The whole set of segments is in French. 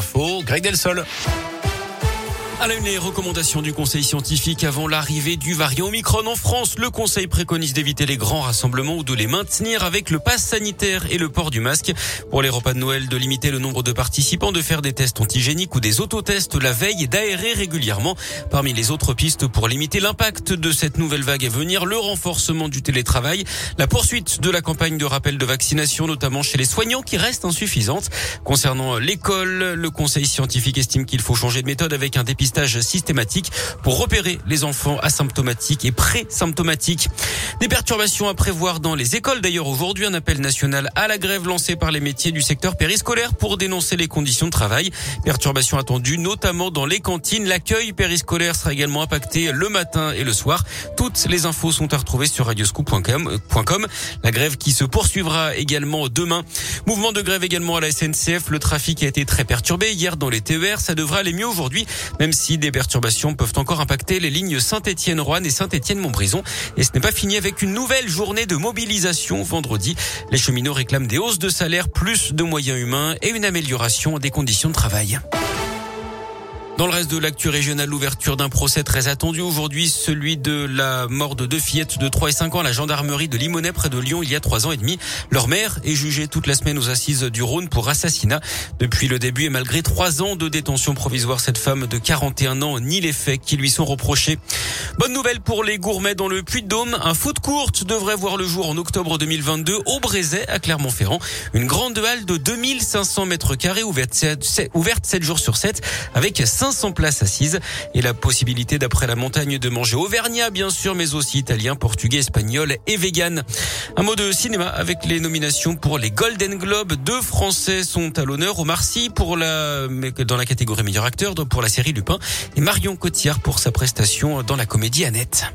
infos, Greg Delsol. À la une, les recommandations du Conseil scientifique avant l'arrivée du variant Omicron en France. Le Conseil préconise d'éviter les grands rassemblements ou de les maintenir avec le pass sanitaire et le port du masque. Pour les repas de Noël, de limiter le nombre de participants, de faire des tests antigéniques ou des autotests la veille et d'aérer régulièrement. Parmi les autres pistes pour limiter l'impact de cette nouvelle vague à venir, le renforcement du télétravail, la poursuite de la campagne de rappel de vaccination, notamment chez les soignants qui reste insuffisante. Concernant l'école, le Conseil scientifique estime qu'il faut changer de méthode avec un dépistage systématique pour repérer les enfants asymptomatiques et pré-symptomatiques. Des perturbations à prévoir dans les écoles. D'ailleurs, aujourd'hui, un appel national à la grève lancé par les métiers du secteur périscolaire pour dénoncer les conditions de travail. Perturbations attendues notamment dans les cantines. L'accueil périscolaire sera également impacté le matin et le soir. Toutes les infos sont à retrouver sur radioscoop.com. La grève qui se poursuivra également demain. Mouvement de grève également à la SNCF. Le trafic a été très perturbé hier dans les TER. Ça devrait aller mieux aujourd'hui, même si des perturbations peuvent encore impacter les lignes Saint-Étienne-Roanne et Saint-Étienne-Montbrison. Et ce n'est pas fini avec une nouvelle journée de mobilisation vendredi. Les cheminots réclament des hausses de salaire, plus de moyens humains et une amélioration des conditions de travail. Dans le reste de l'actu régionale, l'ouverture d'un procès très attendu aujourd'hui, celui de la mort de deux fillettes de 3 et 5 ans à la gendarmerie de Limonest près de Lyon il y a trois ans et demi. Leur mère est jugée toute la semaine aux assises du Rhône pour assassinat. Depuis le début et malgré trois ans de détention provisoire, cette femme de 41 ans nie les faits qui lui sont reprochés. Bonne nouvelle pour les gourmets dans le Puy-de-Dôme. Un foot courte devrait voir le jour en octobre 2022 au Brézet à Clermont-Ferrand. Une grande halle de 2500 mètres carrés ouverte 7, ouverte 7 jours sur 7 avec 500 places assises et la possibilité d'après la montagne de manger auvergnat bien sûr mais aussi italien, portugais, espagnol et vegan. Un mot de cinéma avec les nominations pour les Golden Globes. Deux Français sont à l'honneur. au Sy pour la dans la catégorie meilleur acteur pour la série Lupin et Marion Cotillard pour sa prestation dans la comédie Annette.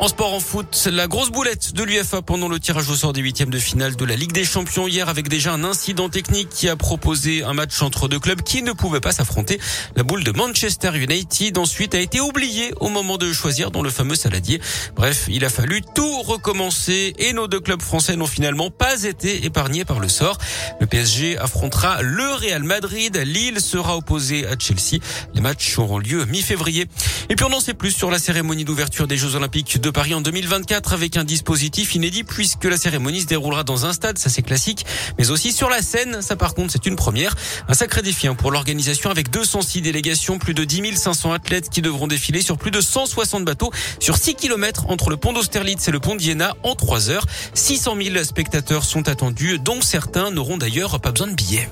En sport, en foot, la grosse boulette de l'UFA pendant le tirage au sort des huitièmes de finale de la Ligue des Champions hier avec déjà un incident technique qui a proposé un match entre deux clubs qui ne pouvaient pas s'affronter. La boule de Manchester United ensuite a été oubliée au moment de choisir dans le fameux saladier. Bref, il a fallu tout recommencer et nos deux clubs français n'ont finalement pas été épargnés par le sort. Le PSG affrontera le Real Madrid. Lille sera opposé à Chelsea. Les matchs auront lieu mi-février. Et puis on en sait plus sur la cérémonie d'ouverture des Jeux Olympiques de Paris en 2024 avec un dispositif inédit puisque la cérémonie se déroulera dans un stade, ça c'est classique, mais aussi sur la scène, ça par contre c'est une première. Un sacré défi hein, pour l'organisation avec 206 délégations, plus de 10 500 athlètes qui devront défiler sur plus de 160 bateaux sur 6 km entre le pont d'Austerlitz et le pont d'Iéna en 3 heures. 600 000 spectateurs sont attendus, dont certains n'auront d'ailleurs pas besoin de billets.